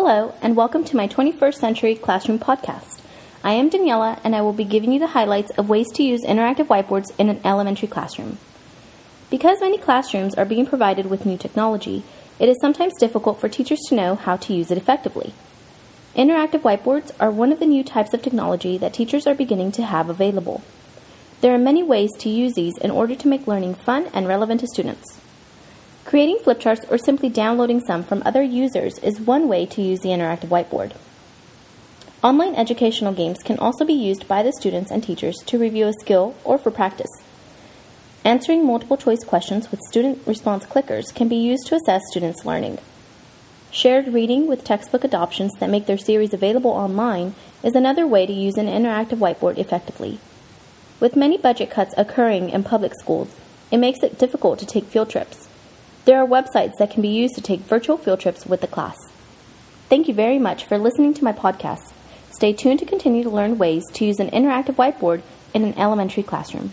Hello, and welcome to my 21st Century Classroom podcast. I am Daniela, and I will be giving you the highlights of ways to use interactive whiteboards in an elementary classroom. Because many classrooms are being provided with new technology, it is sometimes difficult for teachers to know how to use it effectively. Interactive whiteboards are one of the new types of technology that teachers are beginning to have available. There are many ways to use these in order to make learning fun and relevant to students. Creating flip charts or simply downloading some from other users is one way to use the interactive whiteboard. Online educational games can also be used by the students and teachers to review a skill or for practice. Answering multiple choice questions with student response clickers can be used to assess students' learning. Shared reading with textbook adoptions that make their series available online is another way to use an interactive whiteboard effectively. With many budget cuts occurring in public schools, it makes it difficult to take field trips. There are websites that can be used to take virtual field trips with the class. Thank you very much for listening to my podcast. Stay tuned to continue to learn ways to use an interactive whiteboard in an elementary classroom.